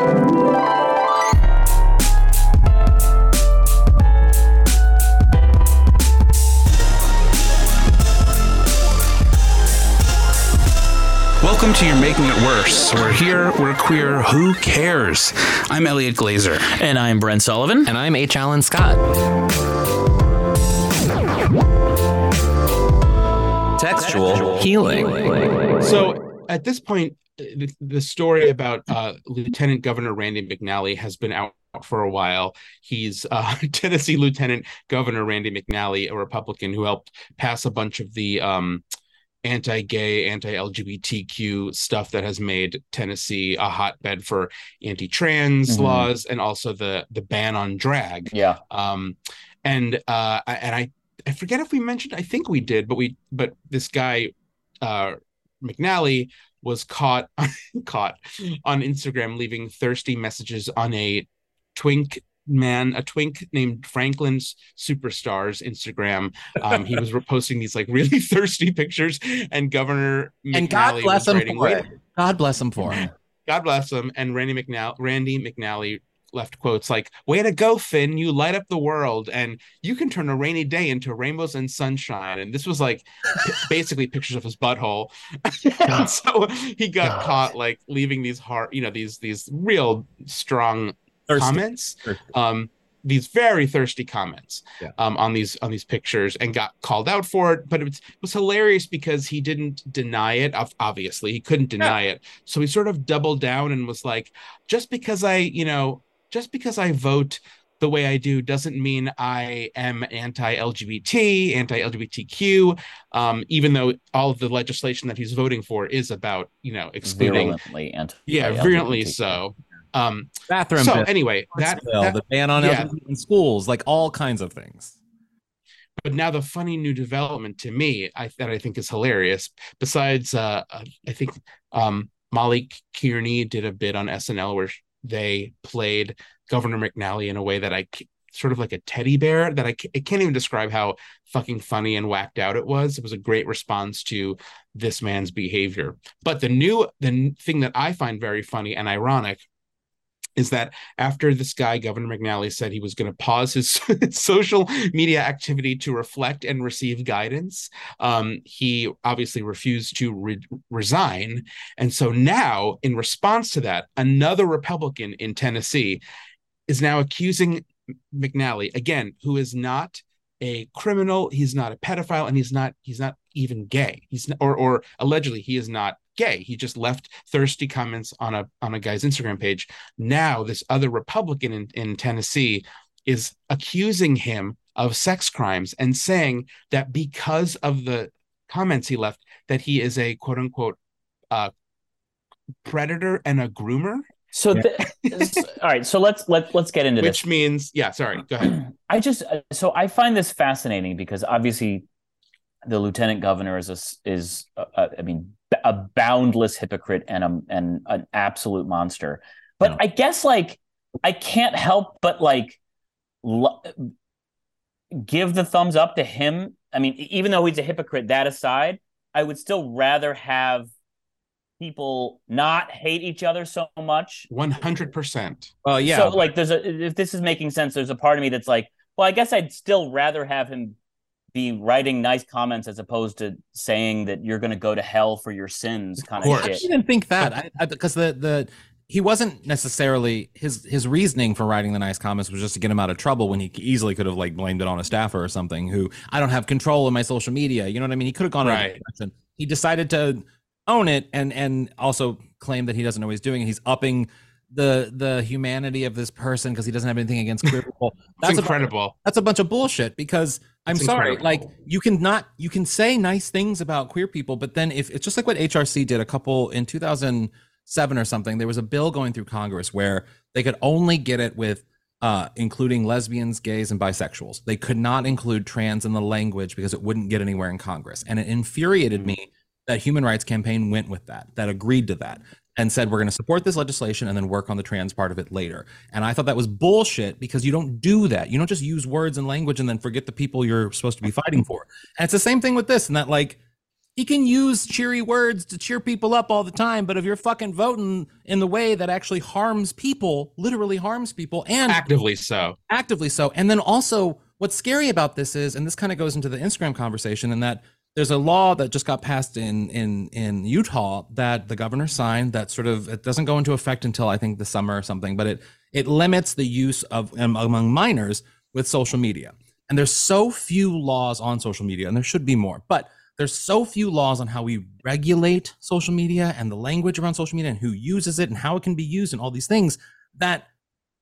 Welcome to You're Making It Worse. We're here, we're queer, who cares? I'm Elliot Glazer. And I'm Brent Sullivan. And I'm H. Allen Scott. Textual healing. So at this point, the, the story about uh, Lieutenant Governor Randy McNally has been out for a while. He's uh, Tennessee Lieutenant Governor Randy McNally, a Republican who helped pass a bunch of the um, anti-gay, anti-LGBTQ stuff that has made Tennessee a hotbed for anti-trans mm-hmm. laws and also the the ban on drag. Yeah. Um, and uh, and I I forget if we mentioned I think we did, but we but this guy uh, McNally was caught caught on Instagram leaving thirsty messages on a twink man, a twink named Franklin's Superstars Instagram. Um, he was posting these like really thirsty pictures, and Governor McNally and God bless him for it. God bless him for him. God bless him. And Randy McNally, Randy McNally left quotes like "Way to go, Finn! You light up the world, and you can turn a rainy day into rainbows and sunshine." And this was like basically pictures of his butthole. so he got God. caught like leaving these hard, you know, these these real strong thirsty. comments. Thirsty. Um, these very thirsty comments yeah. um, on these on these pictures and got called out for it. But it was, it was hilarious because he didn't deny it. Obviously, he couldn't deny yeah. it. So he sort of doubled down and was like, "Just because I, you know, just because I vote." the way I do doesn't mean I am anti-LGBT, anti-LGBTQ, um, even though all of the legislation that he's voting for is about, you know, excluding virulently anti yeah, virulently so. Um, Bathroom. So anyway, that, that, the ban on yeah. LGBT in schools, like all kinds of things. But now the funny new development to me, I that I think is hilarious. Besides, uh, uh I think um, Molly Kearney did a bit on SNL where they played Governor McNally in a way that I sort of like a teddy bear that I, I can't even describe how fucking funny and whacked out it was. It was a great response to this man's behavior. But the new the thing that I find very funny and ironic is that after this guy, Governor McNally, said he was going to pause his social media activity to reflect and receive guidance, um, he obviously refused to re- resign. And so now, in response to that, another Republican in Tennessee is now accusing McNally, again, who is not a criminal, he's not a pedophile, and he's not he's not even gay. He's not, or or allegedly he is not gay. He just left thirsty comments on a on a guy's Instagram page. Now this other Republican in, in Tennessee is accusing him of sex crimes and saying that because of the comments he left, that he is a quote unquote uh, predator and a groomer. So, the, all right. So let's let let's get into Which this. Which means, yeah. Sorry. Go ahead. I just uh, so I find this fascinating because obviously the lieutenant governor is a, is a, I mean a boundless hypocrite and a, and an absolute monster. But no. I guess like I can't help but like lo- give the thumbs up to him. I mean, even though he's a hypocrite, that aside, I would still rather have people not hate each other so much. One hundred percent. Well, yeah. So like, there's a if this is making sense, there's a part of me that's like, well, I guess I'd still rather have him be writing nice comments as opposed to saying that you're going to go to hell for your sins kind of, of shit. I didn't think that because the the he wasn't necessarily his his reasoning for writing the nice comments was just to get him out of trouble when he easily could have like blamed it on a staffer or something who I don't have control of my social media. You know what I mean? He could have gone right. direction. He decided to own it and and also claim that he doesn't know what he's doing. He's upping the the humanity of this person because he doesn't have anything against queer people. That's incredible. that's a bunch of bullshit because I'm It's sorry, incredible. like you can not you can say nice things about queer people, but then if it's just like what HRC did a couple in 2007 or something, there was a bill going through Congress where they could only get it with uh, including lesbians, gays, and bisexuals. They could not include trans in the language because it wouldn't get anywhere in Congress, and it infuriated me that Human Rights Campaign went with that, that agreed to that, and said we're going to support this legislation and then work on the trans part of it later. And I thought that was bullshit because you don't do that. You don't just use words and language and then forget the people you're supposed to be fighting for. And it's the same thing with this, and that like he can use cheery words to cheer people up all the time, but if you're fucking voting in the way that actually harms people, literally harms people, and Actively so. actively so. And then also, what's scary about this is, and this kind of goes into the Instagram conversation, and that there's a law that just got passed in in in Utah that the governor signed that sort of it doesn't go into effect until I think the summer or something, but it it limits the use of um, among minors with social media. And there's so few laws on social media, and there should be more, but there's so few laws on how we regulate social media and the language around social media and who uses it and how it can be used and all these things that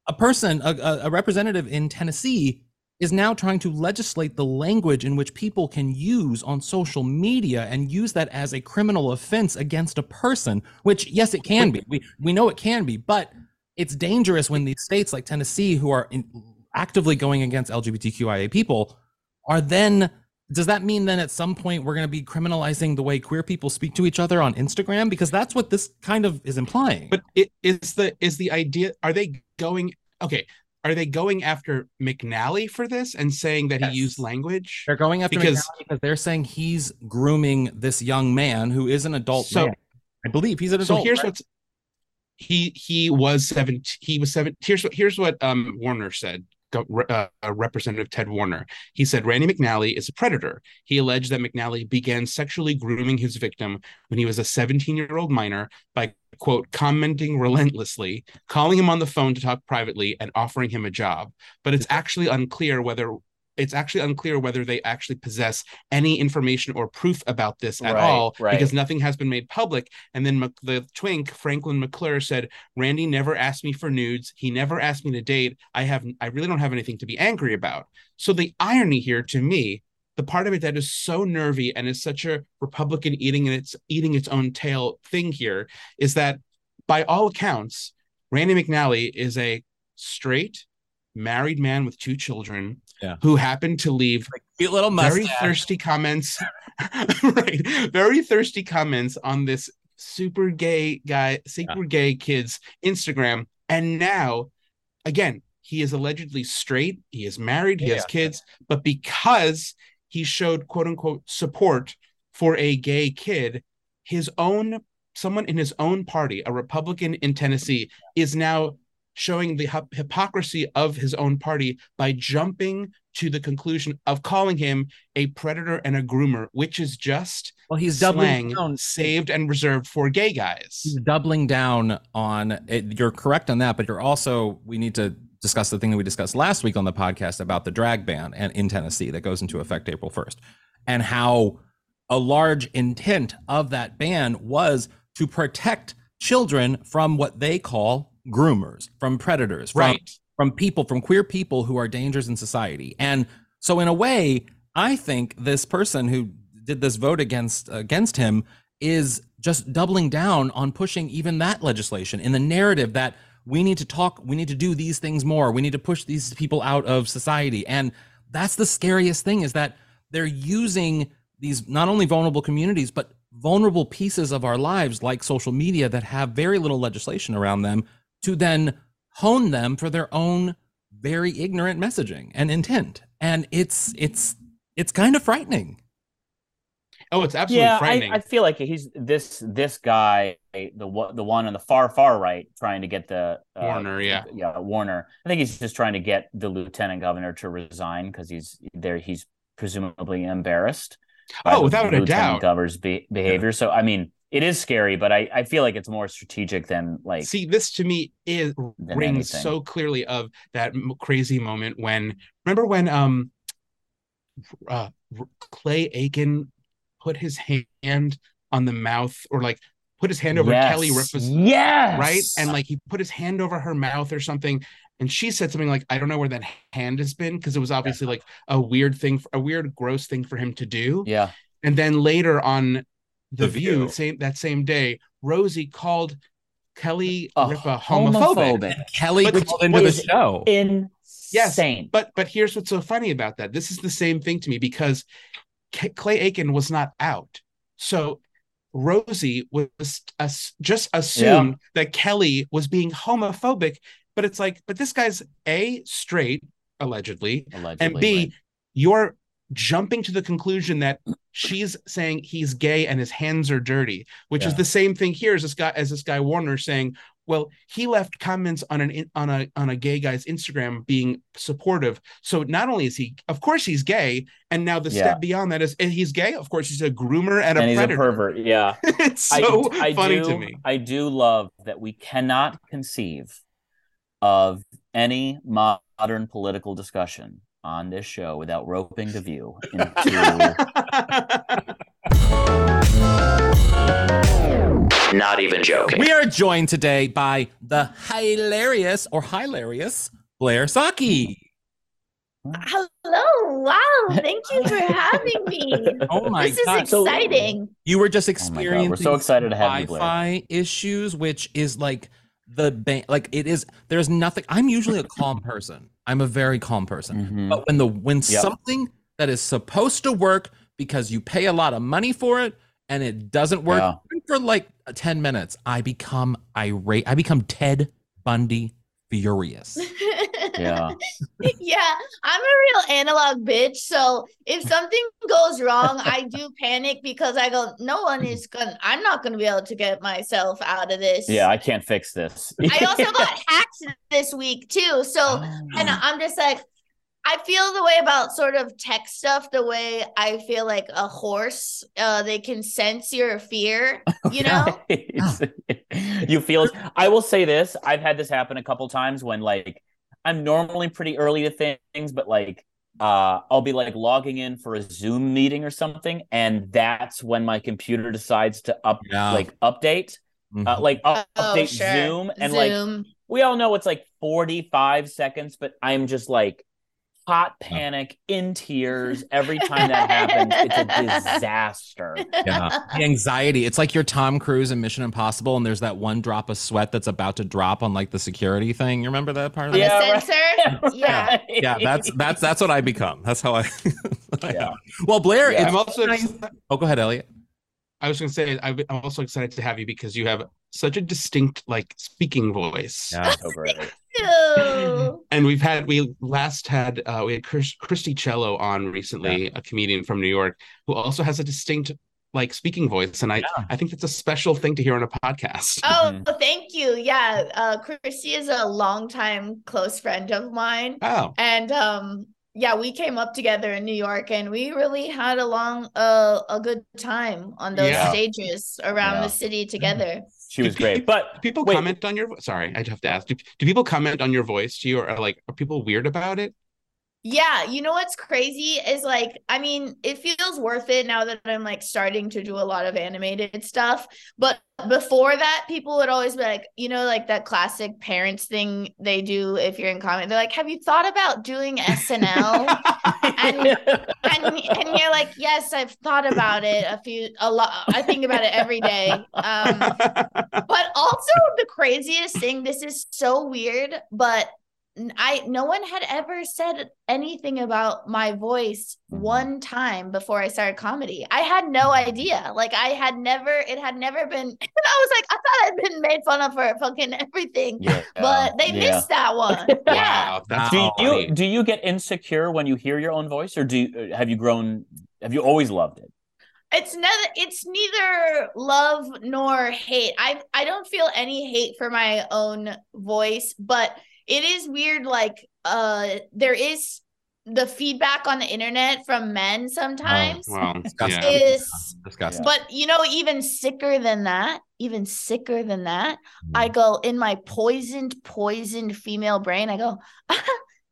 a person, a, a- a representative in Tennessee, is now trying to legislate the language in which people can use on social media and use that as a criminal offense against a person. Which, yes, it can be. We we know it can be, but it's dangerous when these states like Tennessee, who are in, actively going against LGBTQIA people, are then. Does that mean then at some point we're going to be criminalizing the way queer people speak to each other on Instagram? Because that's what this kind of is implying. But it is the is the idea are they going okay, are they going after McNally for this and saying that Yes. he used language? They're going after Because- McNally because they're saying he's grooming this young man who is an adult So- man. I believe he's an adult. So here's right? what's he he was seven he was seven here's what here's what um Warner said Go- uh, Representative Ted Warner. He said Randy McNally is a predator. He alleged that McNally began sexually grooming his victim when he was a 17 year old minor by, quote, commenting relentlessly, calling him on the phone to talk privately, and offering him a job. But it's actually unclear whether. It's actually unclear whether they actually possess any information or proof about this at Right, all right. because nothing has been made public. And then Mc- the twink, Franklin McClure, said, Randy never asked me for nudes. He never asked me to date. I have I really don't have anything to be angry about. So the irony here to me, the part of it that is so nervy and is such a Republican eating and its eating its own tail thing here is that by all accounts, Randy McNally is a straight married man with two children Yeah. who happened to leave cute little very thirsty comments right very thirsty comments on this super gay guy super gay kid's instagram and now again he is allegedly straight he is married he Yeah, has kids but because he showed quote unquote support for a gay kid his own someone in his own party a republican in tennessee is now showing the hypocrisy of his own party by jumping to the conclusion of calling him a predator and a groomer, which is just Well, he's doubling down. saved and reserved for gay guys. He's doubling down on it. You're correct on that, but you're also we need to discuss the thing that we discussed last week on the podcast about the drag ban and in Tennessee that goes into effect April 1st, and how a large intent of that ban was to protect children from what they call groomers, from predators, from Right. from people, from queer people who are dangers in society. And so, in a way, I think this person who did this vote against against him is just doubling down on pushing even that legislation in the narrative that we need to talk, we need to do these things more, we need to push these people out of society. And that's the scariest thing is that they're using these not only vulnerable communities, but vulnerable pieces of our lives like social media that have very little legislation around them to then hone them for their own very ignorant messaging and intent. And it's it's it's kind of frightening. Oh, it's absolutely yeah, frightening. I feel like he's this this guy, the one the one on the far far right, trying to get the uh, Warner, yeah. yeah Warner. I think he's just trying to get the lieutenant governor to resign because he's there. He's presumably embarrassed. Oh, the without a lieutenant doubt. governor's be- behavior. So I mean, it is scary, but I I feel like it's more strategic than like See, this to me is rings so clearly of that m- crazy moment when remember when um uh Clay Aiken put his hand on the mouth or like put his hand over yes. Kelly Ripa's yes. right? And like he put his hand over her mouth or something. And she said something like, I don't know where that hand has been, because it was obviously like a weird thing, a weird, gross thing for him to do. yeah, And then later on The, The View, View. same that same day, Rosie called Kelly A Ripa homophobic. Kelly But- called into the is- show. insane. But but here's what's so funny about that. This is the same thing to me because K- Clay Aiken was not out. So Rosie was as- just assumed that Kelly was being homophobic, but it's like, but this guy's A, straight, allegedly, Allegedly, and B, right. you're jumping to the conclusion that she's saying he's gay and his hands are dirty, which is the same thing here as this guy as this guy Warner saying, well, he left comments on an on a on a gay guy's Instagram being supportive. So not only is he, of course, he's gay, and now the Yeah. step beyond that is and he's gay. Of course, he's a groomer and a and he's a pervert. Yeah. it's so I, I funny do, to me. I do love that we cannot conceive of any modern political discussion on this show without roping the view into Not even joking. We are joined today by the hilarious or hilarious Blair Socci. Hello. Wow. Thank you for having me. Oh my this is god! exciting. You were just Oh my God, experiencing we're so excited to have you, Blair. Wi-Fi issues, which is like the ba- like it is. There's nothing. I'm usually a calm person. I'm a very calm person. Mhm. But when the when Yep. something that is supposed to work because you pay a lot of money for it and it doesn't work Yeah. for like 10 minutes, I become irate. I become Ted Bundy furious. yeah. yeah, I'm a real analog bitch. So if something goes wrong, I do panic because I go, no one is gonna, I'm not gonna be able to get myself out of this. Yeah, I can't fix this. I also got hacked this week too. So, Oh. and I'm just like, I feel the way about sort of tech stuff, the way I feel like a horse, uh, they can sense your fear, you know? you feel I will say this, I've had this happen a couple times when like I'm normally pretty early to things, but like uh I'll be like logging in for a Zoom meeting or something, and that's when my computer decides to up Yeah. like update. Mhm. Uh, like up- Oh, update sure. Zoom and like Zoom. we all know it's like 45 seconds, but I'm just like hot uh-huh. panic in tears every time that happens. It's a disaster. yeah. The anxiety. It's like you're Tom Cruise in Mission Impossible, and there's that one drop of sweat that's about to drop on like the security thing. You remember that part of On that? the Yeah, right. sensor? Yeah. Yeah, that's that's that's what I become. That's how I. I Yeah. am. Well, Blair, Yeah. it's I'm also nice- Oh, go ahead, Elliot. I was going to say I've- I'm also excited to have you because you have such a distinct like speaking voice. Yeah. So And we've had we last had uh, we had Chris, Christi Chiello on recently, a comedian from New York who also has a distinct like speaking voice, and I Yeah. I think that's a special thing to hear on a podcast. Oh, Mhm. thank you. Yeah. Uh Christy is a longtime close friend of mine. Oh, And um yeah, we came up together in New York and we really had a long uh a good time on those Yeah. stages around Yeah. the city together. She was great. But people wait, comment on your sorry, I have to ask. Do, do people comment on your voice to you, or are like are people weird about it? Yeah, you know what's crazy is like, I mean, it feels worth it now that I'm like starting to do a lot of animated stuff. But before that, people would always be like, you know, like that classic parents thing they do if you're in comedy. They're like, have you thought about doing SNL? and, and and you're like, yes, I've thought about it a few a lot. I think about it every day. Um, but also the craziest thing, this is so weird, but I no one had ever said anything about my voice Mhm. one time before I started comedy. I had no idea. Like I had never, it had never been. And I was like, I thought I'd been made fun of for fucking everything, yeah, but they yeah. missed that one. Yeah. wow, that's Do funny. you do you get insecure when you hear your own voice, or do you, have you grown? Have you always loved it? it's neither it's neither love nor hate i i don't feel any hate for my own voice but it is weird like uh there is the feedback on the internet from men sometimes Oh, wow, Disgusting. yeah. is Disgusting. but you know even sicker than that even sicker than that i Mm. go in my poisoned poisoned female brain i go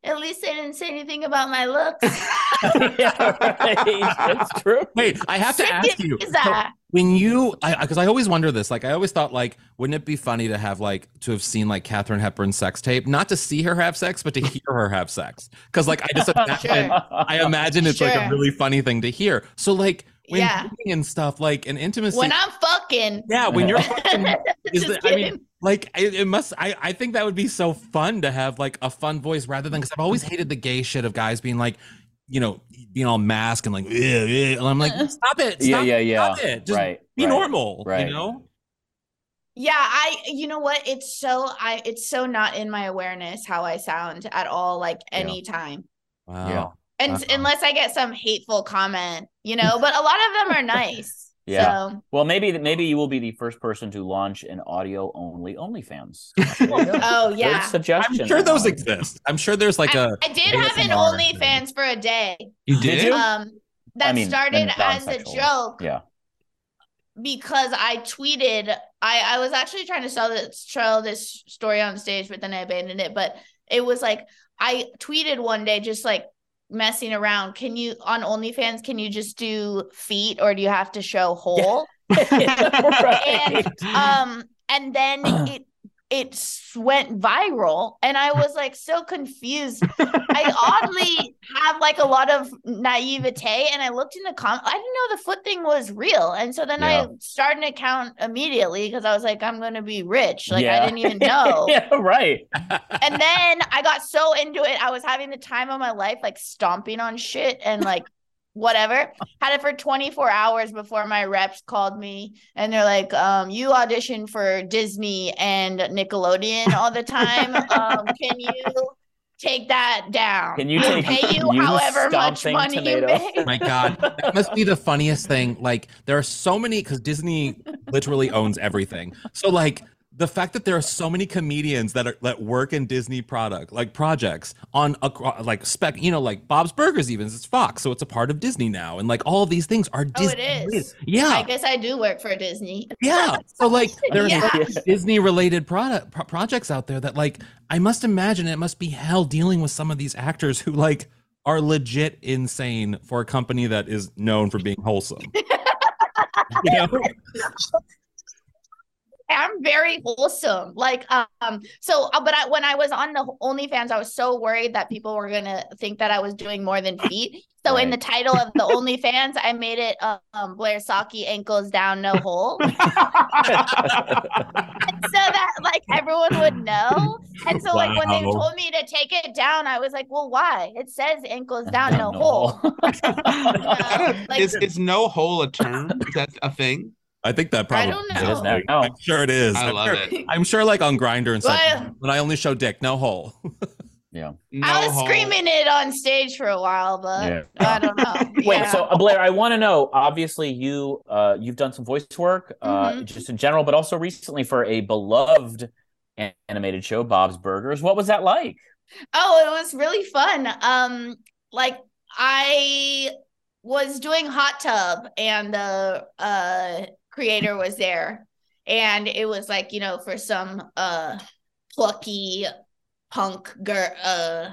At least they didn't say anything about my looks. yeah, right. That's true. Wait, I have to ask you. so when you, because I, always wonder this. Like, I always thought, like, wouldn't it be funny to have, like, to have seen like Katherine Hepburn's sex tape, not to see her have sex, but to hear her have sex? Because, like, I just oh, imagine, Sure. I imagine it's like a really funny thing to hear. So, like, when Yeah. and stuff, like, an intimacy. When I'm fucking. yeah, when you're fucking, is Just the, I mean, kidding. Like it, it must I, I think that would be so fun to have like a fun voice rather than because i've always hated the gay shit of guys being like you know being all masked and like "Ugh, ugh," and i'm like stop it Yeah, stop yeah, it, yeah. stop it just Right, be right, normal right. you know Yeah, I you know what? It's so I it's so not in my awareness how I sound at all, like Yeah. anytime. wow Yeah. And Uh-uh. unless I get some hateful comment, you know, but a lot of them are nice. Yeah. So Well, maybe maybe you will be the first person to launch an audio only OnlyFans. There you go. oh Good yeah. suggestion. i'm sure those Allen. exist i'm sure there's like I, a I did have an ASMR OnlyFans for a day. You Did did? you? Um that I mean, started as a joke Yeah. because I tweeted I I was actually trying to sell this tell this story on stage, but then I abandoned it. But it was like I tweeted one day just like messing around. Can you on OnlyFans can you just do feet or do you have to show whole? right. um and then it it went viral and i was like so confused i oddly have like a lot of naivete and i looked in the com i didn't know the foot thing was real and so then Yeah. i started an account immediately because i was like i'm gonna be rich like Yeah. i didn't even know yeah, right. and then I got so into it, I was having the time of my life, like stomping on shit and like whatever. Had it for 24 hours before my reps called me and they're like, um, you audition for Disney and Nickelodeon all the time. Um, can you take that down? Can you take pay you you however much money tomato? you make? my god that must be the funniest thing like there are so many because disney literally owns everything so like the fact that there are so many comedians that are that work in disney product like projects on a like spec you know like bob's burgers even it's fox so it's a part of disney now and like all these things are Oh, disney is. yeah I guess I do work for Disney. yeah so like there are Yeah. disney related product pro- projects out there that like i must imagine it must be hell dealing with some of these actors who like are legit insane for a company that is known for being wholesome you know? I'm very wholesome. Like, um, so, uh, but I, when I was on the OnlyFans, I was so worried that people were gonna think that I was doing more than feet. So, in the title of the OnlyFans, I made it um, Blair Socci ankles down, no hole, so that like everyone would know. And so, like when they told me to take it down, I was like, "Well, why? It says ankles down, Down no hole." hole. I don't- Like- is, is no hole a term? Is that a thing? I think that probably I don't It is know. now. i'm sure it is I I'm love sure, it. i'm sure like on Grindr and stuff Well, when i only show dick no hole Yeah. No I was hole. screaming it on stage for a while, but Yeah. I don't know. Wait, Yeah. so uh, Blair, I want to know. Obviously, you uh, you've done some voice work, uh, Mhm. just in general, but also recently for a beloved animated show, Bob's Burgers. What was that like? Oh, it was really fun. Um, like I was doing hot tub and the uh creator was there. And it was like, you know, for some uh plucky punk girl uh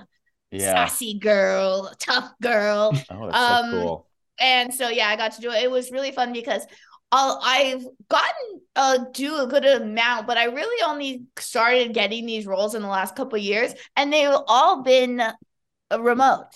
Yeah. sassy girl, tough girl. Oh, that's Um, so cool. and so yeah, I got to do it. It was really fun because I'll, I've gotten uh do a good amount, but I really only started getting these roles in the last couple of years, and they've all been uh, remote.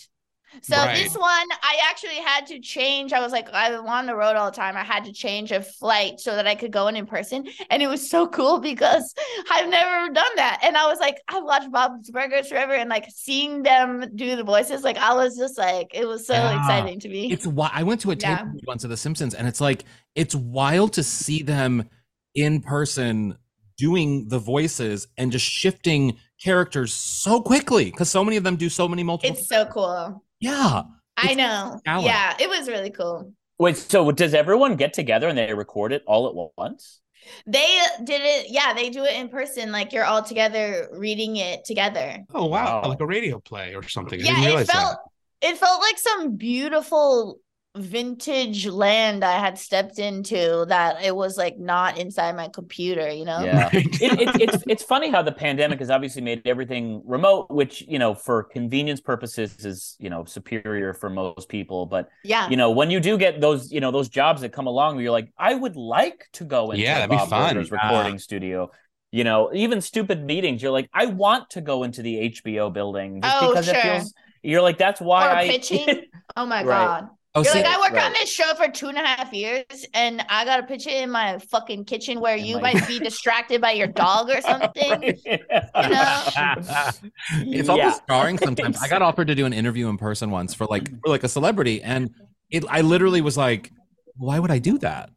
So Right. this one, I actually had to change. I was like, I'm on the road all the time. I had to change a flight so that I could go in in person, and it was so cool because I've never done that. And I was like, I've watched Bob's Burgers forever, and like seeing them do the voices, like I was just like, it was so Yeah. exciting to me. it's why I went to a tape Yeah. once of The Simpsons, and it's like it's wild to see them in person doing the voices and just shifting characters so quickly because so many of them do so many multiple. It's so cool. Yeah, I know. talent. Yeah, it was really cool. Wait, so does everyone get together and they record it all at once? They uh, did it. Yeah, they do it in person. Like you're all together reading it together. Oh wow, Wow. like a radio play or something. I yeah, didn't it realize felt it felt like some beautiful vintage land I had stepped into that it was like not inside my computer, you know? Yeah. It, it, it's it's funny how the pandemic has obviously made everything remote, which you know for convenience purposes is you know superior for most people. But Yeah. you know when you do get those you know those jobs that come along, where you're like, I would like to go into Yeah, a that'd be Bob fun. Burgers recording studio. You know, even stupid meetings, you're like, I want to go into the HBO building just Oh, because it sure. feels. You're like, that's why Or I pitching. Oh my Right. god. Oh, You're see, like, I work right. on this show for two and a half years, and I got a picture in my fucking kitchen where In you my- might be distracted by your dog or something. it's Yeah. almost jarring sometimes. I got offered to do an interview in person once for like for like a celebrity, and it I literally was like, why would I do that?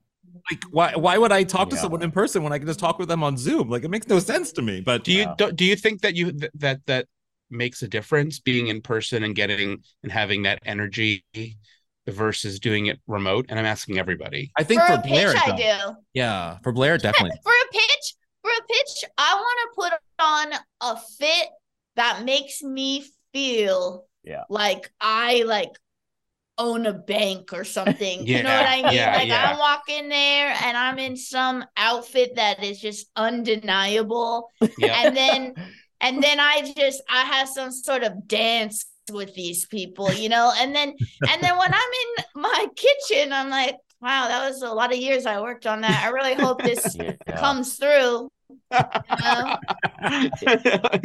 Like, why why would I talk to someone in person when I can just talk with them on Zoom? Like, it makes no sense to me. But Do you do, do you think that you that that makes a difference being in person and getting and having that energy versus doing it remote? And I'm asking everybody. I think For for, a pitch, Blair, I do. yeah, for Blair, definitely. For a pitch, for a pitch, I want to put on a fit that makes me feel Yeah. like I like own a bank or something. you know what I mean? yeah, like yeah. I'm walking there and I'm in some outfit that is just undeniable. Yeah. And then and then I just I have some sort of dance with these people, you know? And then and then when I'm in my kitchen, I'm like, wow, that was a lot of years I worked on that. I really hope this Yeah. comes through. You know?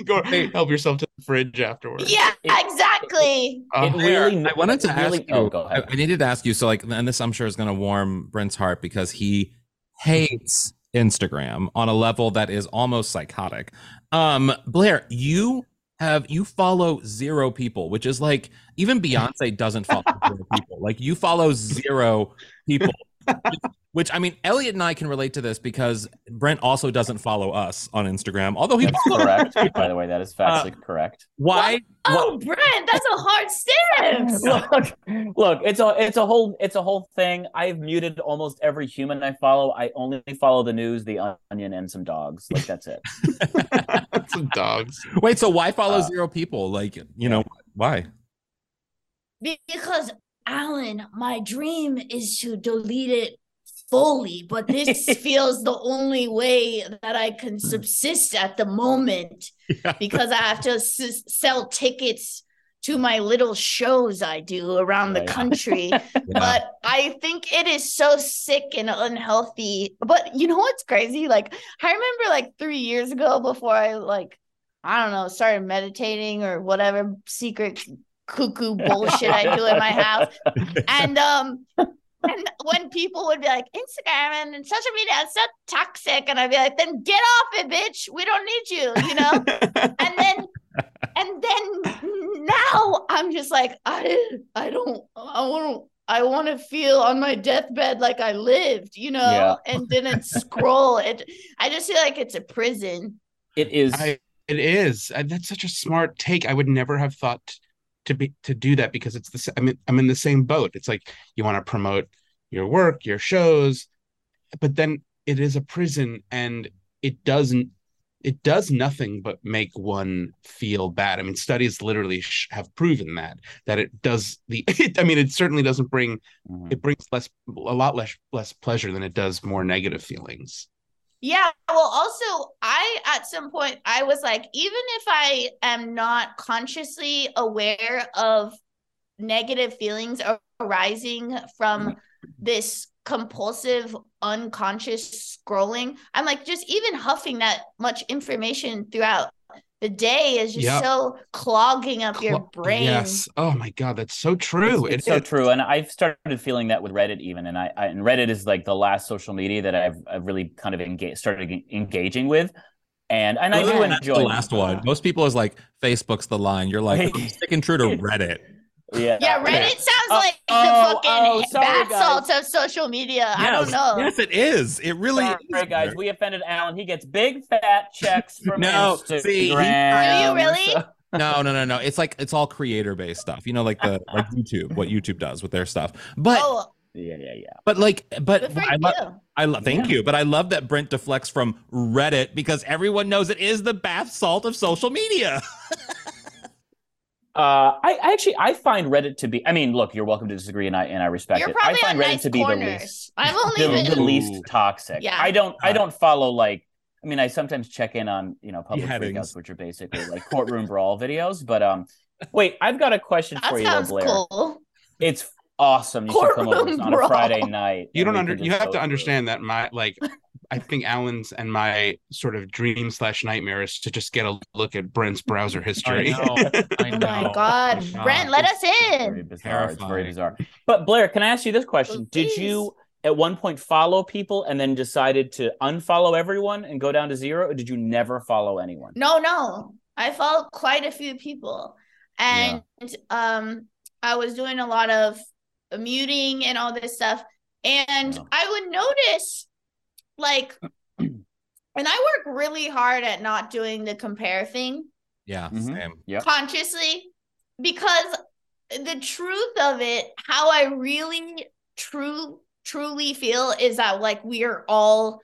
Go help yourself to the fridge afterwards. Yeah, exactly. It really. I wanted to it ask you. Oh, go I. I needed to ask you. So, like, and this I'm sure is going to warm Brent's heart because he hates Instagram on a level that is almost psychotic. Um, Blair, you have you follow zero people, which is like even Beyonce doesn't follow zero people. Like you follow zero people. Which I mean, Elliot and I can relate to this because Brent also doesn't follow us on Instagram, although he That's correct. By the way, that is factually correct. Why? Oh, Brent, that's a hard stance. look, look, it's a it's a whole it's a whole thing. I've muted almost every human I follow. I only follow the news, the onion, and some dogs. Like that's it. Some dogs. Wait, so why follow Uh, zero people? Like, you know, why? Because Allen, my dream is to delete it fully, but this feels the only way that I can hmm. subsist at the moment Yeah. because I have to s- sell tickets to my little shows I do around the country. Yeah. But I think it is so sick and unhealthy. But you know what's crazy? Like I remember like three years ago before I like I don't know started meditating or whatever secret cuckoo bullshit I do in my house. And um and when people would be like Instagram and social media is so toxic, and I'd be like, then get off it, bitch. We don't need you, you know. and then and then now I'm just like I I don't I want I want to feel on my deathbed like I lived, you know, Yeah. and didn't scroll it. I just feel like it's a prison. It is. I, it is. And that's such a smart take. I would never have thought to be to do that because it's the. I mean, I'm in the same boat. It's like you want to promote your work, your shows, but then it is a prison, and it doesn't. It does nothing but make one feel bad. I mean, studies literally sh- have proven that that it does the. It, I mean, it certainly doesn't bring. Mhm. It brings less, a lot less, less pleasure than it does more negative feelings. Yeah. Well, also, I at some point I was like, even if I am not consciously aware of negative feelings arising from mm-hmm. this compulsive, unconscious scrolling, I'm like, just even huffing that much information throughout the day is just Yep. so clogging up your brain. Yes. Oh my God, that's so true. It's, it's It so is. true, and I've started feeling that with Reddit even, and I, I and Reddit is like the last social media that I've, I've really kind of engaged started engaging with, and and I do enjoy the last one. Most people is like Facebook's the line. You're like I'm sticking true to Reddit. Yeah, Yeah, Reddit sounds Oh, like oh, the fucking oh, sorry, bath guys. salts of social media. I don't know. Yes, it is. It really Sorry, is. guys, we offended Allen. He gets big fat checks from No, Instagram. see, he- Do you really? so- no, no, no, no. It's like it's all creator based stuff. You know, like the like YouTube, what YouTube does with their stuff. But Oh, yeah, yeah, yeah. but like but I love I love thank Yeah. you. But I love that Brent deflects from Reddit because everyone knows it is the bath salt of social media. Uh, I, I actually I find Reddit to be. I mean, look, you're welcome to disagree, and I and I respect You're it. I probably find on Reddit nice to be the corners. least I've only the, been the least toxic. Yeah. I don't I don't follow like I mean I sometimes check in on you know public Beheadings. freakouts, which are basically like courtroom brawl videos. But um, wait, I've got a question that for you, though, Blair. cool. It's awesome. You should come over Courtroom on a brawl. Friday night. You don't under you have go to through understand that my like I think Allen's and my sort of dream slash nightmare is to just get a look at Brent's browser history. I know. I Oh my god, Oh, Brent, let us It's very in. bizarre. It's very bizarre. But Blair, can I ask you this question? Oh, Did you at one point follow people and then decided to unfollow everyone and go down to zero, or did you never follow anyone? No, no. I followed quite a few people. And um I was doing a lot of muting and all this stuff. And Yeah. I would notice like and I work really hard at not doing the compare thing Yeah, mm-hmm. same. Yep. consciously because the truth of it, how I really true truly feel is that like we are all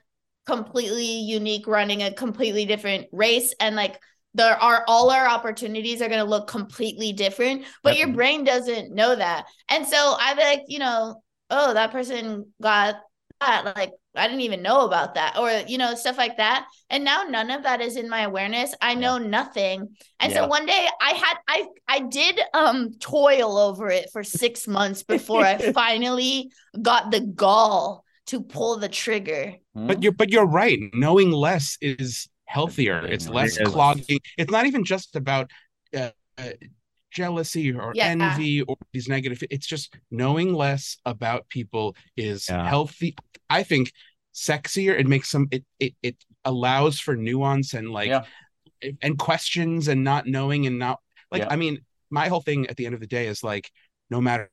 completely unique running a completely different race and like there are all our opportunities are going to look completely different but Yep. your brain doesn't know that and so i like you know oh that person got that like i didn't even know about that or you know stuff like that and now none of that is in my awareness i know nothing and Yeah. so one day i had i i did um toil over it for six months before i finally got the gall to pull the trigger Hmm? But you're but you're right. Knowing less is healthier. It's less is. clogging. It's not even just about uh, uh, jealousy or Yeah. envy or these negative. It's just knowing less about people is Yeah. healthy. I think sexier. It makes some. It it it allows for nuance and like Yeah. and questions and not knowing and not like. Yeah. I mean, my whole thing at the end of the day is like, no matter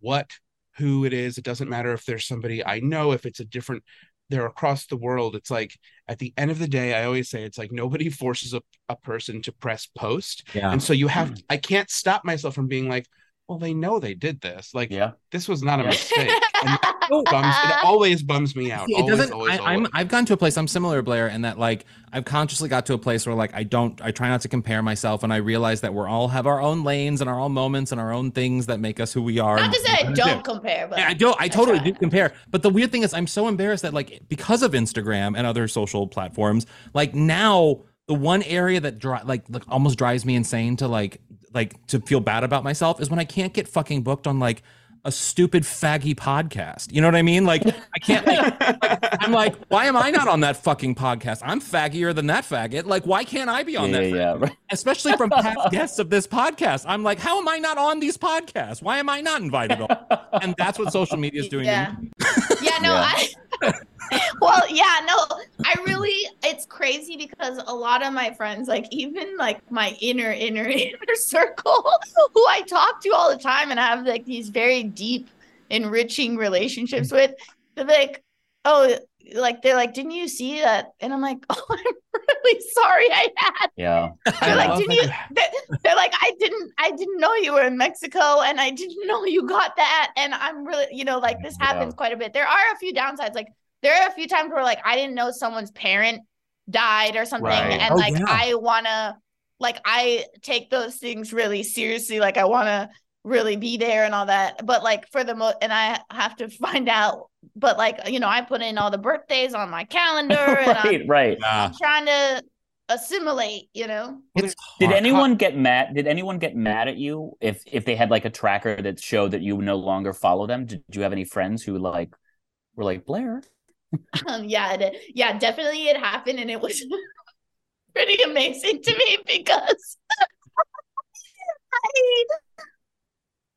what who it is, it doesn't matter if there's somebody I know, if it's a different they're across the world. It's like at the end of the day, I always say it's like nobody forces a, a person to press post. Yeah. And so you have hmm. I can't stop myself from being like, well, they know they did this. Like Yeah. this was not a Yeah. mistake. And it, bums, it always bums me out. See, it Always, doesn't. always, I, I'm. always. I've gone to a place. I'm similar, Blair, in that like I've consciously got to a place where like I don't. I try not to compare myself, and I realize that we're all have our own lanes and our own moments and our own things that make us who we are. Not to say I don't do. compare, but Yeah, I do. I totally try. do compare. But the weird thing is, I'm so embarrassed that like because of Instagram and other social platforms, like now the one area that dri- like like almost drives me insane to like like to feel bad about myself is when I can't get fucking booked on like a stupid faggy podcast. You know what I mean? Like I can't. Like, I'm like, why am I not on that fucking podcast? I'm faggier than that faggot. Like, why can't I be on yeah, that? yeah, yeah. Right. Especially from past guests of this podcast. I'm like, how am I not on these podcasts? Why am I not invited on? And that's what social media is doing. yeah To me. Yeah no Yeah. i well yeah no i really it's crazy because a lot of my friends like even like my inner inner inner circle who i talk to all the time and have like these very deep enriching relationships with they're like oh like they're like didn't you see that and i'm like oh i'm really sorry i had Yeah. they're like didn't you they're, they're like i didn't i didn't know you were in mexico and i didn't know you got that and i'm really you know like this Yeah. happens quite a bit there are a few downsides like there are a few times where like i didn't know someone's parent died or something Right. and Oh, like yeah. i want to like i take those things really seriously like i want to really be there and all that but like for the most and i have to find out but like you know i put in all the birthdays on my calendar and I'm, right, right. I'm trying to assimilate you know It's Did anyone get mad? Did anyone get mad at you if if they had like a tracker that showed that you no longer follow them? Did you have any friends who like were like Blair? Um, yeah, it, yeah, definitely it happened, and it was pretty amazing to me because I,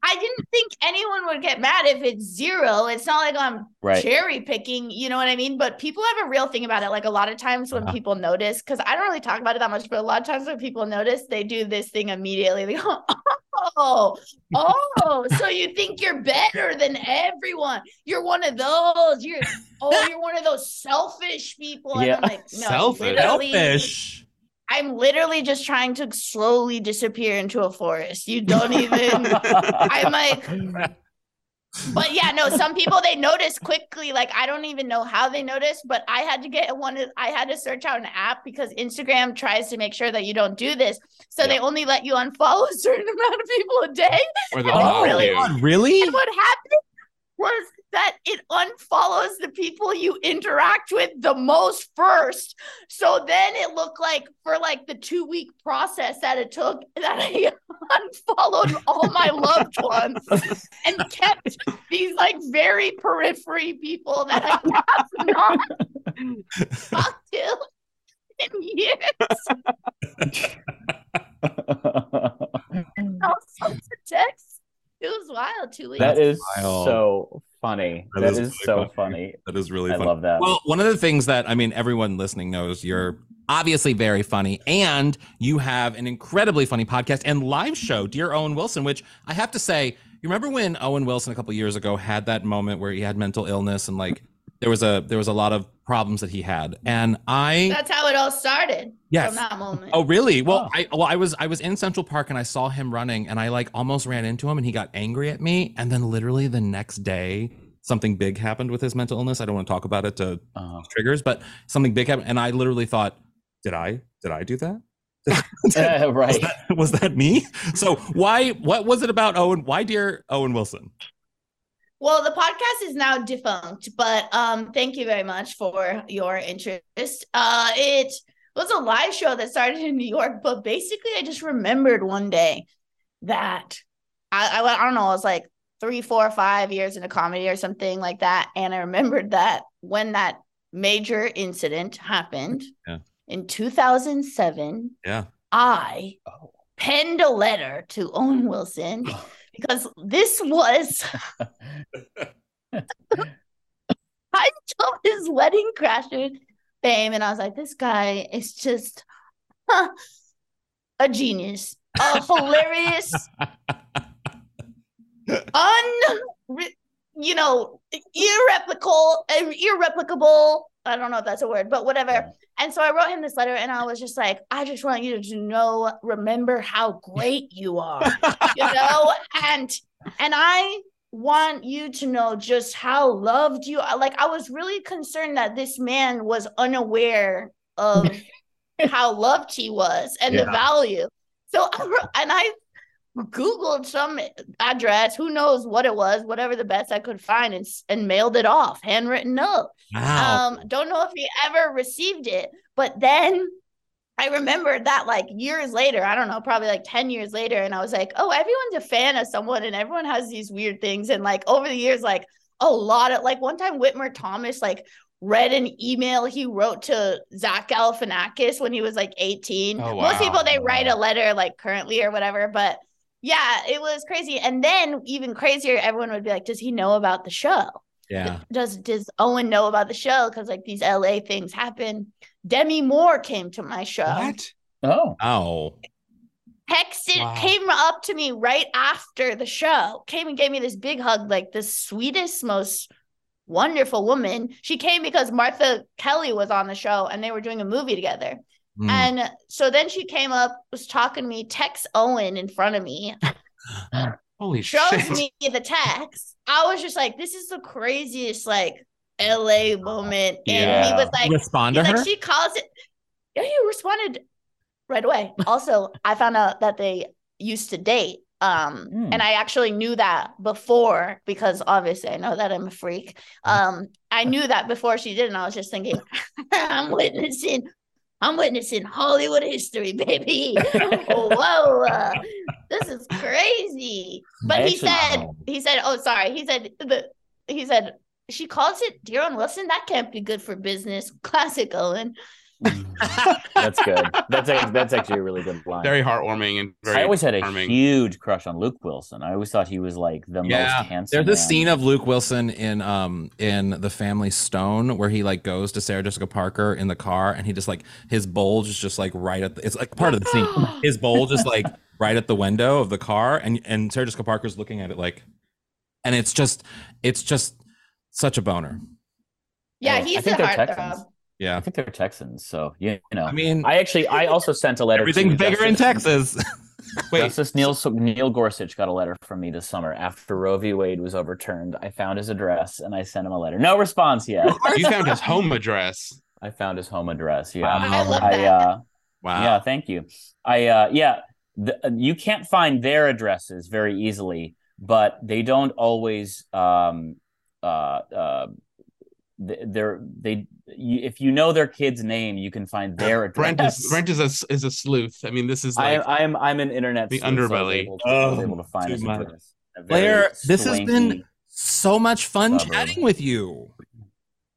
I didn't think anyone would get mad if it's zero. It's not like I'm Right. cherry picking, you know what I mean? But people have a real thing about it. Like a lot of times when Uh-huh. people notice, because I don't really talk about it that much, but a lot of times when people notice, they do this thing immediately. They go, Oh, oh, so you think you're better than everyone? You're one of those. You're oh, you're one of those selfish people. Yeah. And I'm like, no, Selfish. Selfish. I'm literally just trying to slowly disappear into a forest. You don't even. I'm like, but yeah, no, some people they notice quickly. Like I don't even know how they notice, but I had to get one. I had to search out an app because Instagram tries to make sure that you don't do this. So Yeah. they only let you unfollow a certain amount of people a day. Or Oh, really? really? And what happened was that it unfollows the people you interact with the most first. So then it looked like for like the two week process that it took that I unfollowed all my loved ones and kept these like very periphery people that I have not talked to in years. All sorts of texts. It was wild. Two weeks. that is wild. so funny. That that is is, really so funny. funny. That is really I funny. love that. Well, one of the things that I mean, everyone listening knows you're obviously very funny, and you have an incredibly funny podcast and live show, Dear Owen Wilson. Which I have to say, you remember when Owen Wilson a couple years ago had that moment where he had mental illness and like there was a there was a lot of problems that he had, and I That's how it all started. Yes. From that moment. Oh, really? Well, Oh. I well, I was I was in Central Park and I saw him running, and I like almost ran into him, and he got angry at me, and then literally the next day, something big happened with his mental illness. I don't want to talk about it to Uh, triggers, but something big happened, and I literally thought, did I did I do that? uh, Was right. that, was that me? So why? What was it about Owen? Why, dear Owen Wilson? Well, the podcast is now defunct, but um, thank you very much for your interest. Uh, it was a live show that started in New York, but basically, I just remembered one day that I, I, I don't know, I was like three, four, five years in into comedy or something like that, and I remembered that when that major incident happened Yeah. in 2007, Yeah. I Oh. penned a letter to Owen Wilson because this was I told his wedding crasher fame, and I was like, this guy is just huh, a genius, a hilarious, un, you know, irreplicable, irreplicable. I don't know if that's a word, but whatever. Yeah. And so I wrote him this letter, and I was just like, I just want you to know, remember how great you are, you know, and and I want you to know just how loved you are. Like I was really concerned that this man was unaware of how loved he was and the value. So I wrote- and I googled some address, who knows what it was, whatever the best I could find, and and mailed it off, handwritten note. Wow. Um, don't know if he ever received it, but then I remembered that like years later, I don't know, probably like 10 years later, and I was like, oh, everyone's a fan of someone and everyone has these weird things. And like over the years, like a lot of like one time Whitmer Thomas like read an email he wrote to Zach Galifianakis when he was like 18. Oh, Most people they write a letter like currently or whatever, but yeah, it was crazy. And then even crazier, everyone would be like, does he know about the show? yeah. does does Owen know about the show? Because like these LA things happen. Demi Moore came to my show. What? Oh. Oh. Texted Wow. came up to me right after the show. Came and gave me this big hug, like the sweetest, most wonderful woman. She came because Martha Kelly was on the show and they were doing a movie together. Mm. And so then she came up, was talking to me, texts Owen in front of me, Holy shit. shows shit. me the text. I was just like, this is the craziest like LA moment. And he was like, Respond to her. like, she calls it. Yeah, he responded right away. Also, I found out that they used to date. Um, Hmm. and I actually knew that before because obviously I know that I'm a freak. Um, I knew that before she did, and I was just thinking, I'm witnessing, I'm witnessing Hollywood history, baby. Whoa, uh, this is crazy. But he said, he said, oh, sorry. He said the he said she calls it Dear Owen Wilson. That can't be good for business. Classic Owen. That's good. That's a, that's actually a really good line. Very heartwarming and very I always had a charming. huge crush on Luke Wilson. I always thought he was like the Yeah, most handsome. There's this man. scene of Luke Wilson in um in The Family Stone where he like goes to Sarah Jessica Parker in the car and he just like his bulge is just like right at the, it's like part of the scene. His bulge is like right at the window of the car and and Sarah Jessica Parker's looking at it like and it's just it's just such a boner. Yeah, Oh, he's a heartthrob. Texans. I think they're Texans. So yeah, you know, I mean I actually I also sent a letter. everything's to bigger in Texas. Wait, Justice Neil Neil Gorsuch got a letter from me this summer after Roe v. Wade was overturned. I found his address and I sent him a letter. No response yet. you found his home address. I found his home address. Yeah, Wow. I love I that. uh, Wow. yeah, thank you. I uh, yeah, the, you can't find their addresses very easily, but they don't always um uh uh they're they you, if you know their kid's name, you can find their address. Brent is Brent is a is a sleuth. I mean, this is I, like I'm I'm an internet The sleuth, so I was underbelly. able to, I was Oh, able to find his address. A Blair, this has been- So much fun Suburb. chatting with you.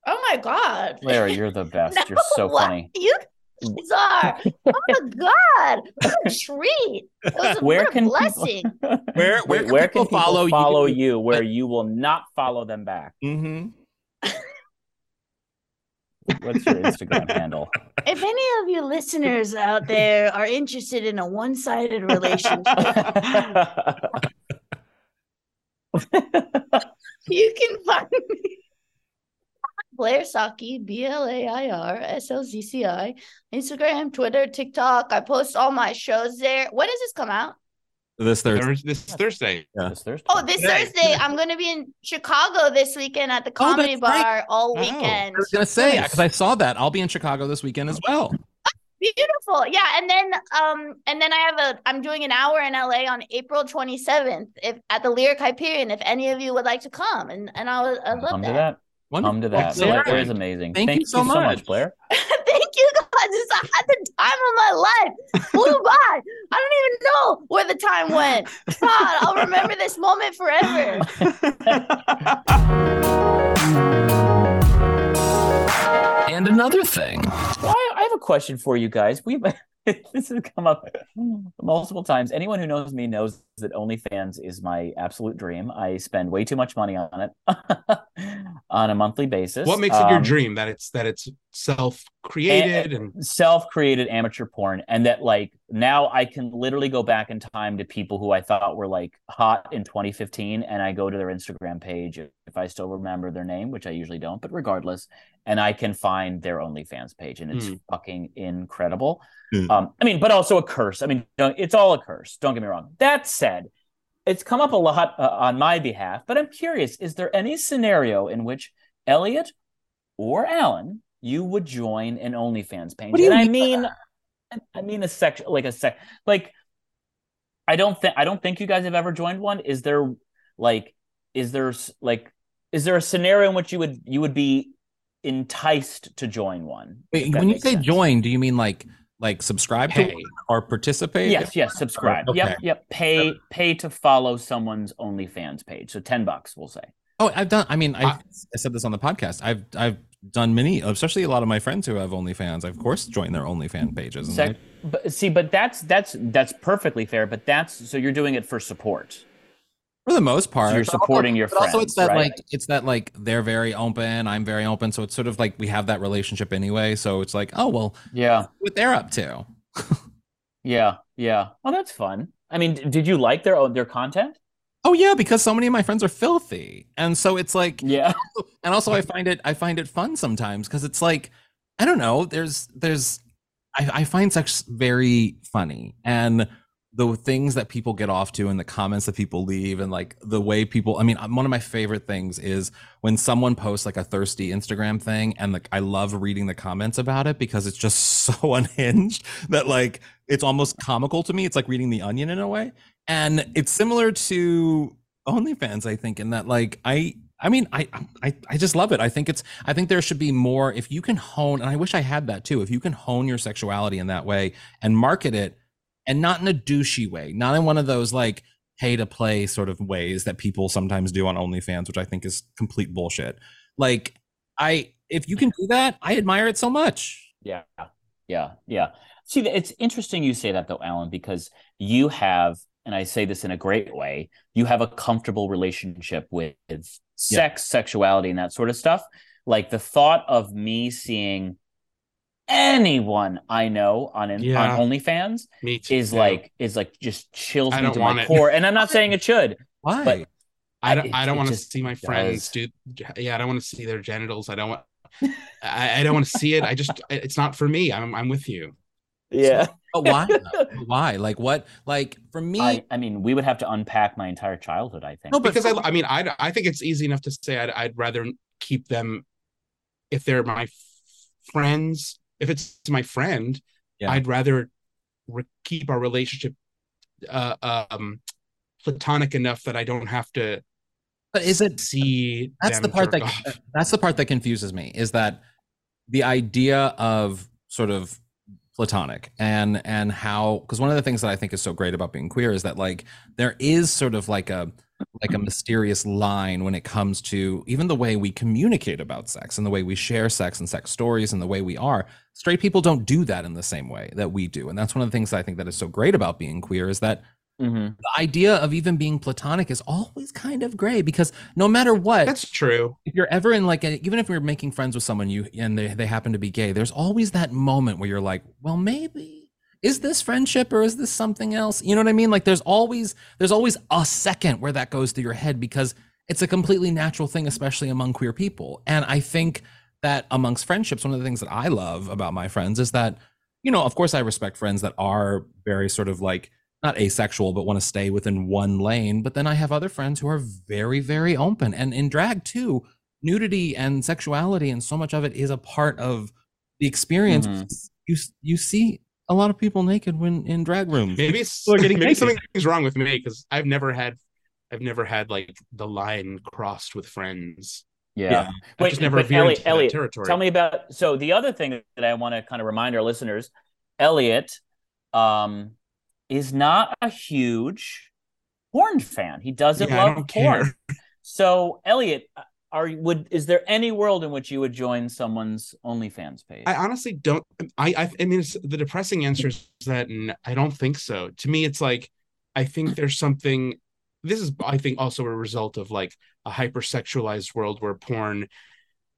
Oh my god. Blair, you're the best. No, You're so funny. You guys are. Oh my god. What a treat. It was a, Where what a can blessing. people, Where- Wait, where can people follow you? follow you where you will not follow them back? Mm-hmm. What's your Instagram handle? If any of you listeners out there are interested in a one-sided relationship, you can find me Blair Socci, B L A I R S L Z C I, Instagram, Twitter, TikTok. I post all my shows there. When does this come out? This Thursday. Thurs- this Thursday. This Thursday. Oh, this Today. Thursday. I'm going to be in Chicago this weekend at the Comedy that's right. Bar all Oh. weekend. I was gonna say because I saw that. I'll be in Chicago this weekend as well. Beautiful. Yeah, and then um and then I have a I'm doing an hour in LA on April 27th if at the Lyric Hyperion if any of you would like to come and and I would I love Come that. To. Wonderful. Come to that. Blair, Blair is amazing. Thank you so much. Blair. Thank you guys. It's at the time of my life. Flew by. I don't even know where the time went. God, I'll remember this moment forever. And another thing. Well, I, I have a question for you guys. We've this has come up multiple times. Anyone who knows me knows that OnlyFans is my absolute dream. I spend way too much money on it on a monthly basis. What makes it your Um, dream? That it's that it's self created and self-created amateur porn and that like now i can literally go back in time to people who i thought were like hot in 2015 and i go to their instagram page if, i still remember their name which i usually don't but regardless and i can find their onlyfans page and it's Hmm. fucking incredible Hmm. um i mean but also a curse i mean it's all a curse don't get me wrong that said it's come up a lot uh, on my behalf but i'm curious is there any scenario in which elliot or allen you would join an OnlyFans page. What do you and I mean by mean, I mean a section like a sec like I don't think I don't think you guys have ever joined one. Is there like is there like is there a scenario in which you would you would be enticed to join one? Wait, when you say sense? join, do you mean like like subscribe pay. one or participate? Yes, yes, subscribe. Okay. Yep, yep. Pay pay to follow someone's OnlyFans page. So 10 bucks, we'll say. Oh, I've done. I mean, I, I- I said this on the podcast. I've I've done many, especially a lot of my friends who have OnlyFans. I've of course joined their OnlyFans pages. And Sec- but see, but that's that's that's perfectly fair, but that's so you're doing it for support. for the most part, So you're but also- supporting your but also it's friends, that right? like it's that like they're very open, I'm very open, so it's sort of like we have that relationship anyway. So it's like, oh well, Yeah. what they're up to. Yeah, yeah. Oh, that's fun. I mean, did you like their own their content? Oh yeah, because so many of my friends are filthy, and so it's like, Yeah. and also I find it I find it fun sometimes because it's like I don't know. There's there's I, I find sex very funny and the things that people get off to and the comments that people leave and like the way people I mean uh, one of my favorite things is when someone posts like a thirsty Instagram thing and like I love reading the comments about it because it's just so unhinged that like it's almost comical to me. It's like reading the onion in a way. And it's similar to OnlyFans, I think, in that like I I mean I I I just love it. I think it's I think there should be more if you can hone and I wish I had that too. If you can hone your sexuality in that way and market it and not in a douchey way, not in one of those like pay to play sort of ways that people sometimes do on OnlyFans, which I think is complete bullshit. Like I if you can do that, I admire it so much. Yeah. Yeah. Yeah. See, it's interesting you say that though, Allen, because you have, and I say this in a great way, you have a comfortable relationship with sex, sexuality, and that sort of stuff. Like the thought of me seeing anyone I know on an, Yeah. on OnlyFans is like is like just chills I me to my it. core. And I'm not saying it should. Why? But- I don't it- I don't want to see my friends does. do yeah, I don't want to see their genitals. I don't want I, I don't want to see it. I just it's not for me. I'm I'm with you. Yeah. But why? though? why? Like what? Like for me, I, I mean, we would have to unpack my entire childhood, I think. No, because I, I mean, I I think it's easy enough to say I'd I'd rather keep them if they're my f- friends. If it's my friend, Yeah. I'd rather re- keep our relationship uh, um platonic enough that I don't have to but is it see. that's the part that off. that's the part that confuses me is that the idea of sort of platonic. And and how because one of the things that i think is so great about being queer is that like there is sort of like a like a mysterious line when it comes to even the way we communicate about sex and the way we share sex and sex stories and the way we are straight people don't do that in the same way that we do. And that's one of the things that i think that is so great about being queer is that Mhm. the idea of even being platonic is always kind of gray because no matter what That's true. if you're ever in like a, even if you're making friends with someone you and they, they happen to be gay there's always that moment where you're like well maybe is this friendship or is this something else you know what i mean like there's always there's always a second where that goes through your head because it's a completely natural thing especially among queer people and i think that amongst friendships one of the things that i love about my friends is that you know of course i respect friends that are very sort of like not asexual but want to stay within one lane but then i have other friends who are very very open and in drag too nudity and sexuality and so much of it is a part of the experience Mhm. you you see a lot of people naked when in drag rooms Maybe s- People getting maybe naked. something's wrong with me because I've never had I've never had like the line crossed with friends. Yeah. Yeah. I've just never but veered Elliot, into that Elliot, territory. Tell me about so the other thing that I want to kind of remind our listeners, Elliot um is not a huge porn fan. He doesn't Yeah, love porn. care. So Elliot, are would is there any world in which you would join someone's OnlyFans page? I honestly don't. I I, I mean, it's, the depressing answer is that I don't think so. To me, it's like I think there's something. This is, I think, also a result of like a hypersexualized world where porn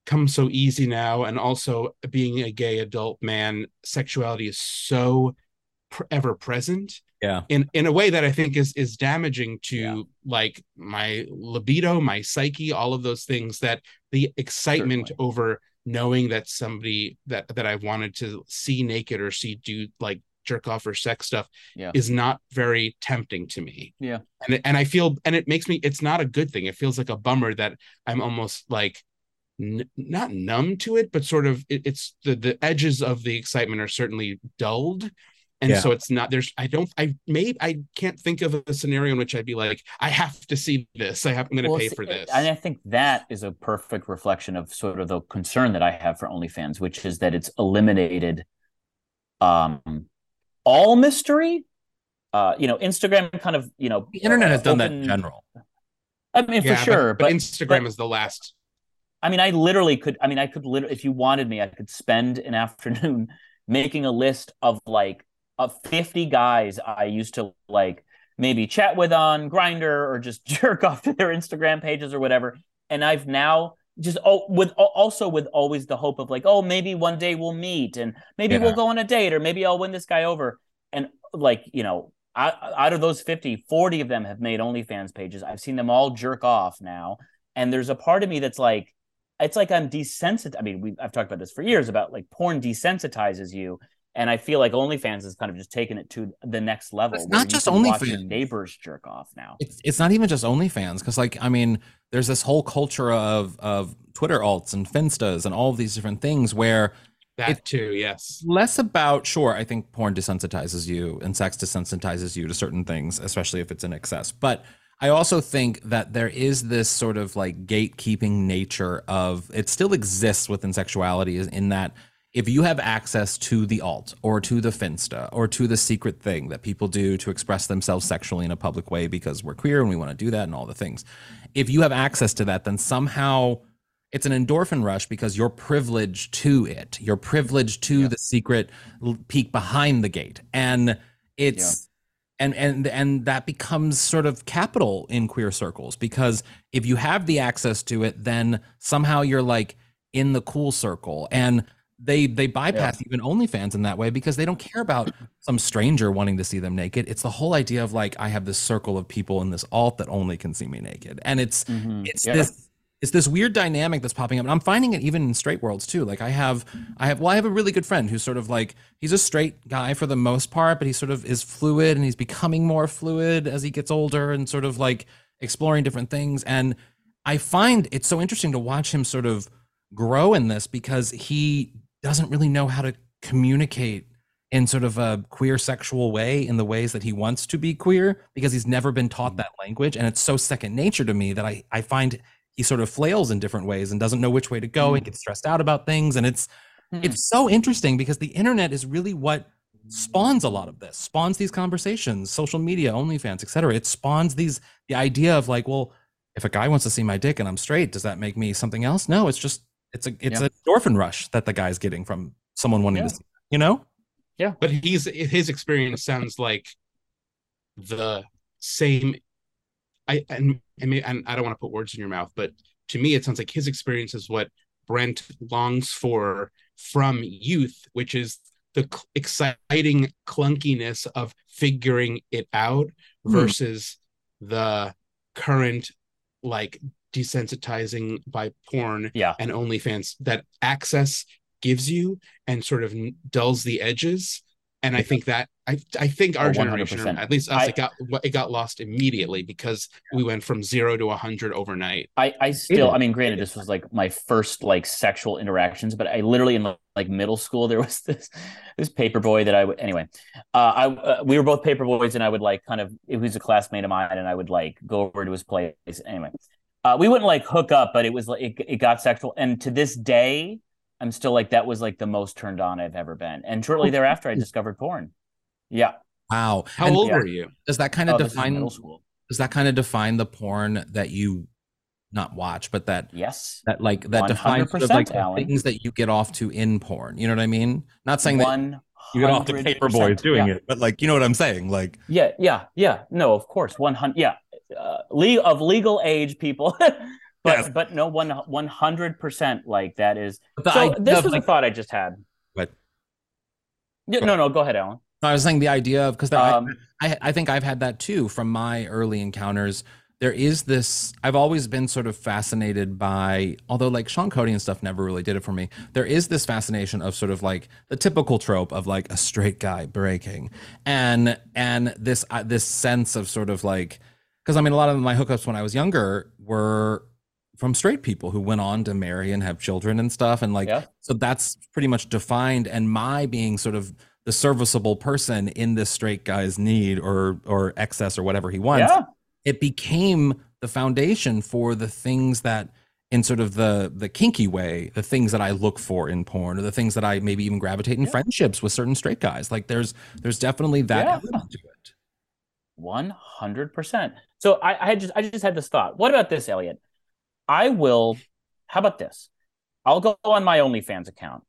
comes so easy now, and also being a gay adult man, sexuality is so ever present. Yeah. In in a way that I think is is damaging to Yeah. like my libido, my psyche, all of those things. That the excitement Certainly. over knowing that somebody that that I wanted to see naked or see do like jerk off or sex stuff Yeah. is not very tempting to me. Yeah. And and I feel and it makes me it's not a good thing. It feels like a bummer that I'm almost like n- not numb to it, but sort of it, it's the the edges of the excitement are certainly dulled. And Yeah. so it's not there's I don't I may I can't think of a scenario in which I'd be like I have to see this. I have I'm going to Well, pay see, for this. And I think that is a perfect reflection of sort of the concern that I have for OnlyFans, which is that it's eliminated um all mystery. Uh, you know, Instagram kind of, you know, the internet has uh, done that in general I mean, Yeah, for sure, but, but, Instagram but- is the last I mean, I literally could. I mean, I could literally, if you wanted me, I could spend an afternoon making a list of like of fifty guys I used to like maybe chat with on Grindr or just jerk off to their Instagram pages or whatever. And I've now just oh with also with always the hope of like oh maybe one day we'll meet and maybe Yeah. we'll go on a date or maybe I'll win this guy over and like you know out, out of those 50 40 of them have made OnlyFans pages I've seen them all jerk off now and there's a part of me that's like it's like I'm desensitized. I mean, we I've talked about this for years about like porn desensitizes you, and I feel like OnlyFans has kind of just taken it to the next level. It's not just can your OnlyFans. neighbors jerk off now. it's, it's not even just OnlyFans because like I mean there's this whole culture of of Twitter alts and Finstas and all of these different things where that It- too. Yes. less about sure I think porn desensitizes you and sex desensitizes you to certain things especially if it's in excess but I also think that there is this sort of like gatekeeping nature of it still exists within sexuality is in that if you have access to the alt or to the finsta or to the secret thing that people do to express themselves sexually in a public way because we're queer and we want to do that and all the things if you have access to that then somehow it's an endorphin rush because you're privileged to it. You're privileged to the secret peek behind the gate, and it's and and and that becomes sort of capital in queer circles because if you have the access to it, then somehow you're like in the cool circle and. They they bypass even OnlyFans in that way because they don't care about some stranger wanting to see them naked. It's the whole idea of like I have this circle of people in this alt that only can see me naked, and it's Mhm. it's Yeah. this it's this weird dynamic that's popping up and i'm finding it even in straight worlds too like i have i have well i have a really good friend who's sort of like he's a straight guy for the most part but he sort of is fluid and he's becoming more fluid as he gets older and sort of like exploring different things and i find it's so interesting to watch him sort of grow in this because he doesn't really know how to communicate in sort of a queer sexual way in the ways that he wants to be queer because he's never been taught that language. And it's so second nature to me that i i find he sort of flails in different ways and doesn't know which way to go Mm. and gets stressed out about things. And it's Hmm. it's so interesting because the internet is really what spawns a lot of this spawns these conversations social media onlyfans etc it spawns these the idea of like well if a guy wants to see my dick and i'm straight does that make me something else? No it's just it's a it's Yeah. a endorphin rush that the guy's getting from someone wanting Yeah. to see you know Yeah. but he's his experience sounds like the same i and I mean and i don't want to put words in your mouth but to me it sounds like his experience is what brent longs for from youth which is the cl- exciting clunkiness of figuring it out Hmm. versus the current like desensitizing by porn Yeah. and OnlyFans that access gives you and sort of dulls the edges. And I think that I I think our Oh, generation, 100%. at least us, I- it got it got lost immediately because we went from zero to a hundred overnight. I, I still. I mean, granted, this was like my first like sexual interactions, but I literally in like middle school there was this this paper boy that I would anyway. Uh, I uh, we were both paper boys, and I would like kind of he was a classmate of mine, and I would like go over to his place anyway. Uh, we wouldn't like hook up, but it was like it, it got sexual, and to this day, I'm still like that was like the most turned on I've ever been. And shortly thereafter, I discovered porn. Yeah, wow How And old yeah. were you? does that kind oh, of this is define middle school. does that kind of define the porn that you not watch but that Yes, that like that defines sort of like the Allen. things that you get off to in porn you know what i mean not saying that one you get off to paper boys doing it but like you know what i'm saying like Yeah, yeah, yeah. No, of course, one hundred. Yeah, uh, le- of legal age people, but Yes. but no one one hundred percent like that is. but so idea this of, was like, a thought I just had. What? Yeah, no, no, go ahead, Allen. I was saying the idea of because Um, I, I think I've had that too from my early encounters. There is this. I've always been sort of fascinated by, although like Sean Cody and stuff never really did it for me. There is this fascination of sort of like the typical trope of like a straight guy breaking, and and this uh, this sense of sort of like, because I mean a lot of my hookups when I was younger were from straight people who went on to marry and have children and stuff, and like Yeah. so that's pretty much defined. And my being sort of the serviceable person in this straight guy's need or or excess or whatever he wants yeah, it became the foundation for the things that in sort of the the kinky way the things that i look for in porn or the things that i maybe even gravitate in Yeah. friendships with certain straight guys like there's there's definitely that element to it one hundred percent. So I, I had just I just had this thought. What about this, Elliot? I will. How about this? I'll go on my OnlyFans account,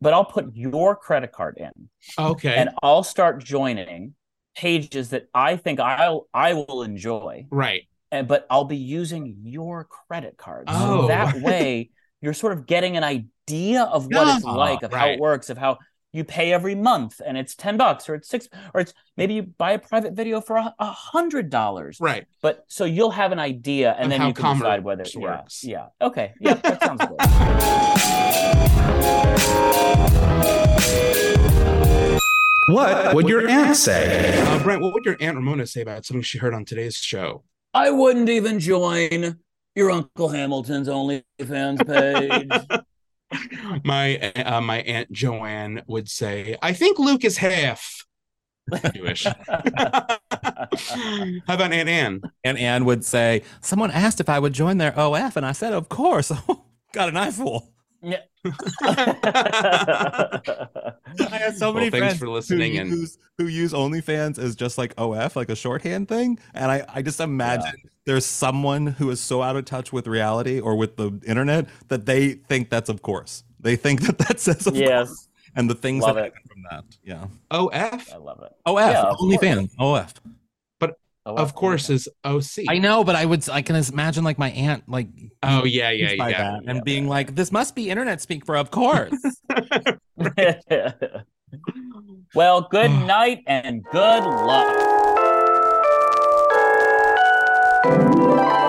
but I'll put your credit card in. Okay. and I'll start joining pages that I think I'll I will enjoy, right. and but I'll be using your credit card. Oh. So that way, you're sort of getting an idea of what it's like, of how right. it works, of how you pay every month, and it's ten bucks, or it's six, or it's maybe you buy a private video for a, a hundred dollars. Right. But so you'll have an idea, and Of then you can decide commerce whether yeah, works. yeah, okay, yeah, that sounds good. What would your aunt say? Uh, Brent, what would your aunt Ramona say about something she heard on today's show? I wouldn't even join your Uncle Hamilton's OnlyFans page. My uh, my aunt Joanne would say, "I think Luke is half Jewish." How about Aunt Anne? Aunt anne would say someone asked if i would join their of and i said of course got an eyeful Yeah. I have so Well, many thanks friends for listening who and- use, who use OnlyFans as just like OF, like a shorthand thing. And I, I just imagine there's someone who is so out of touch with reality or with the internet that they think that's of course. They think that that says of course. yes, And the things Love that it. happen from that. Yeah. OF, I love it. OF, Yeah, of OnlyFans, OF. But of course, is OC. I know, but I would, I can imagine like my aunt, like, Oh yeah, yeah, by yeah. and yeah, being yeah. like, this must be internet speak for of course. well, good night and good luck. Música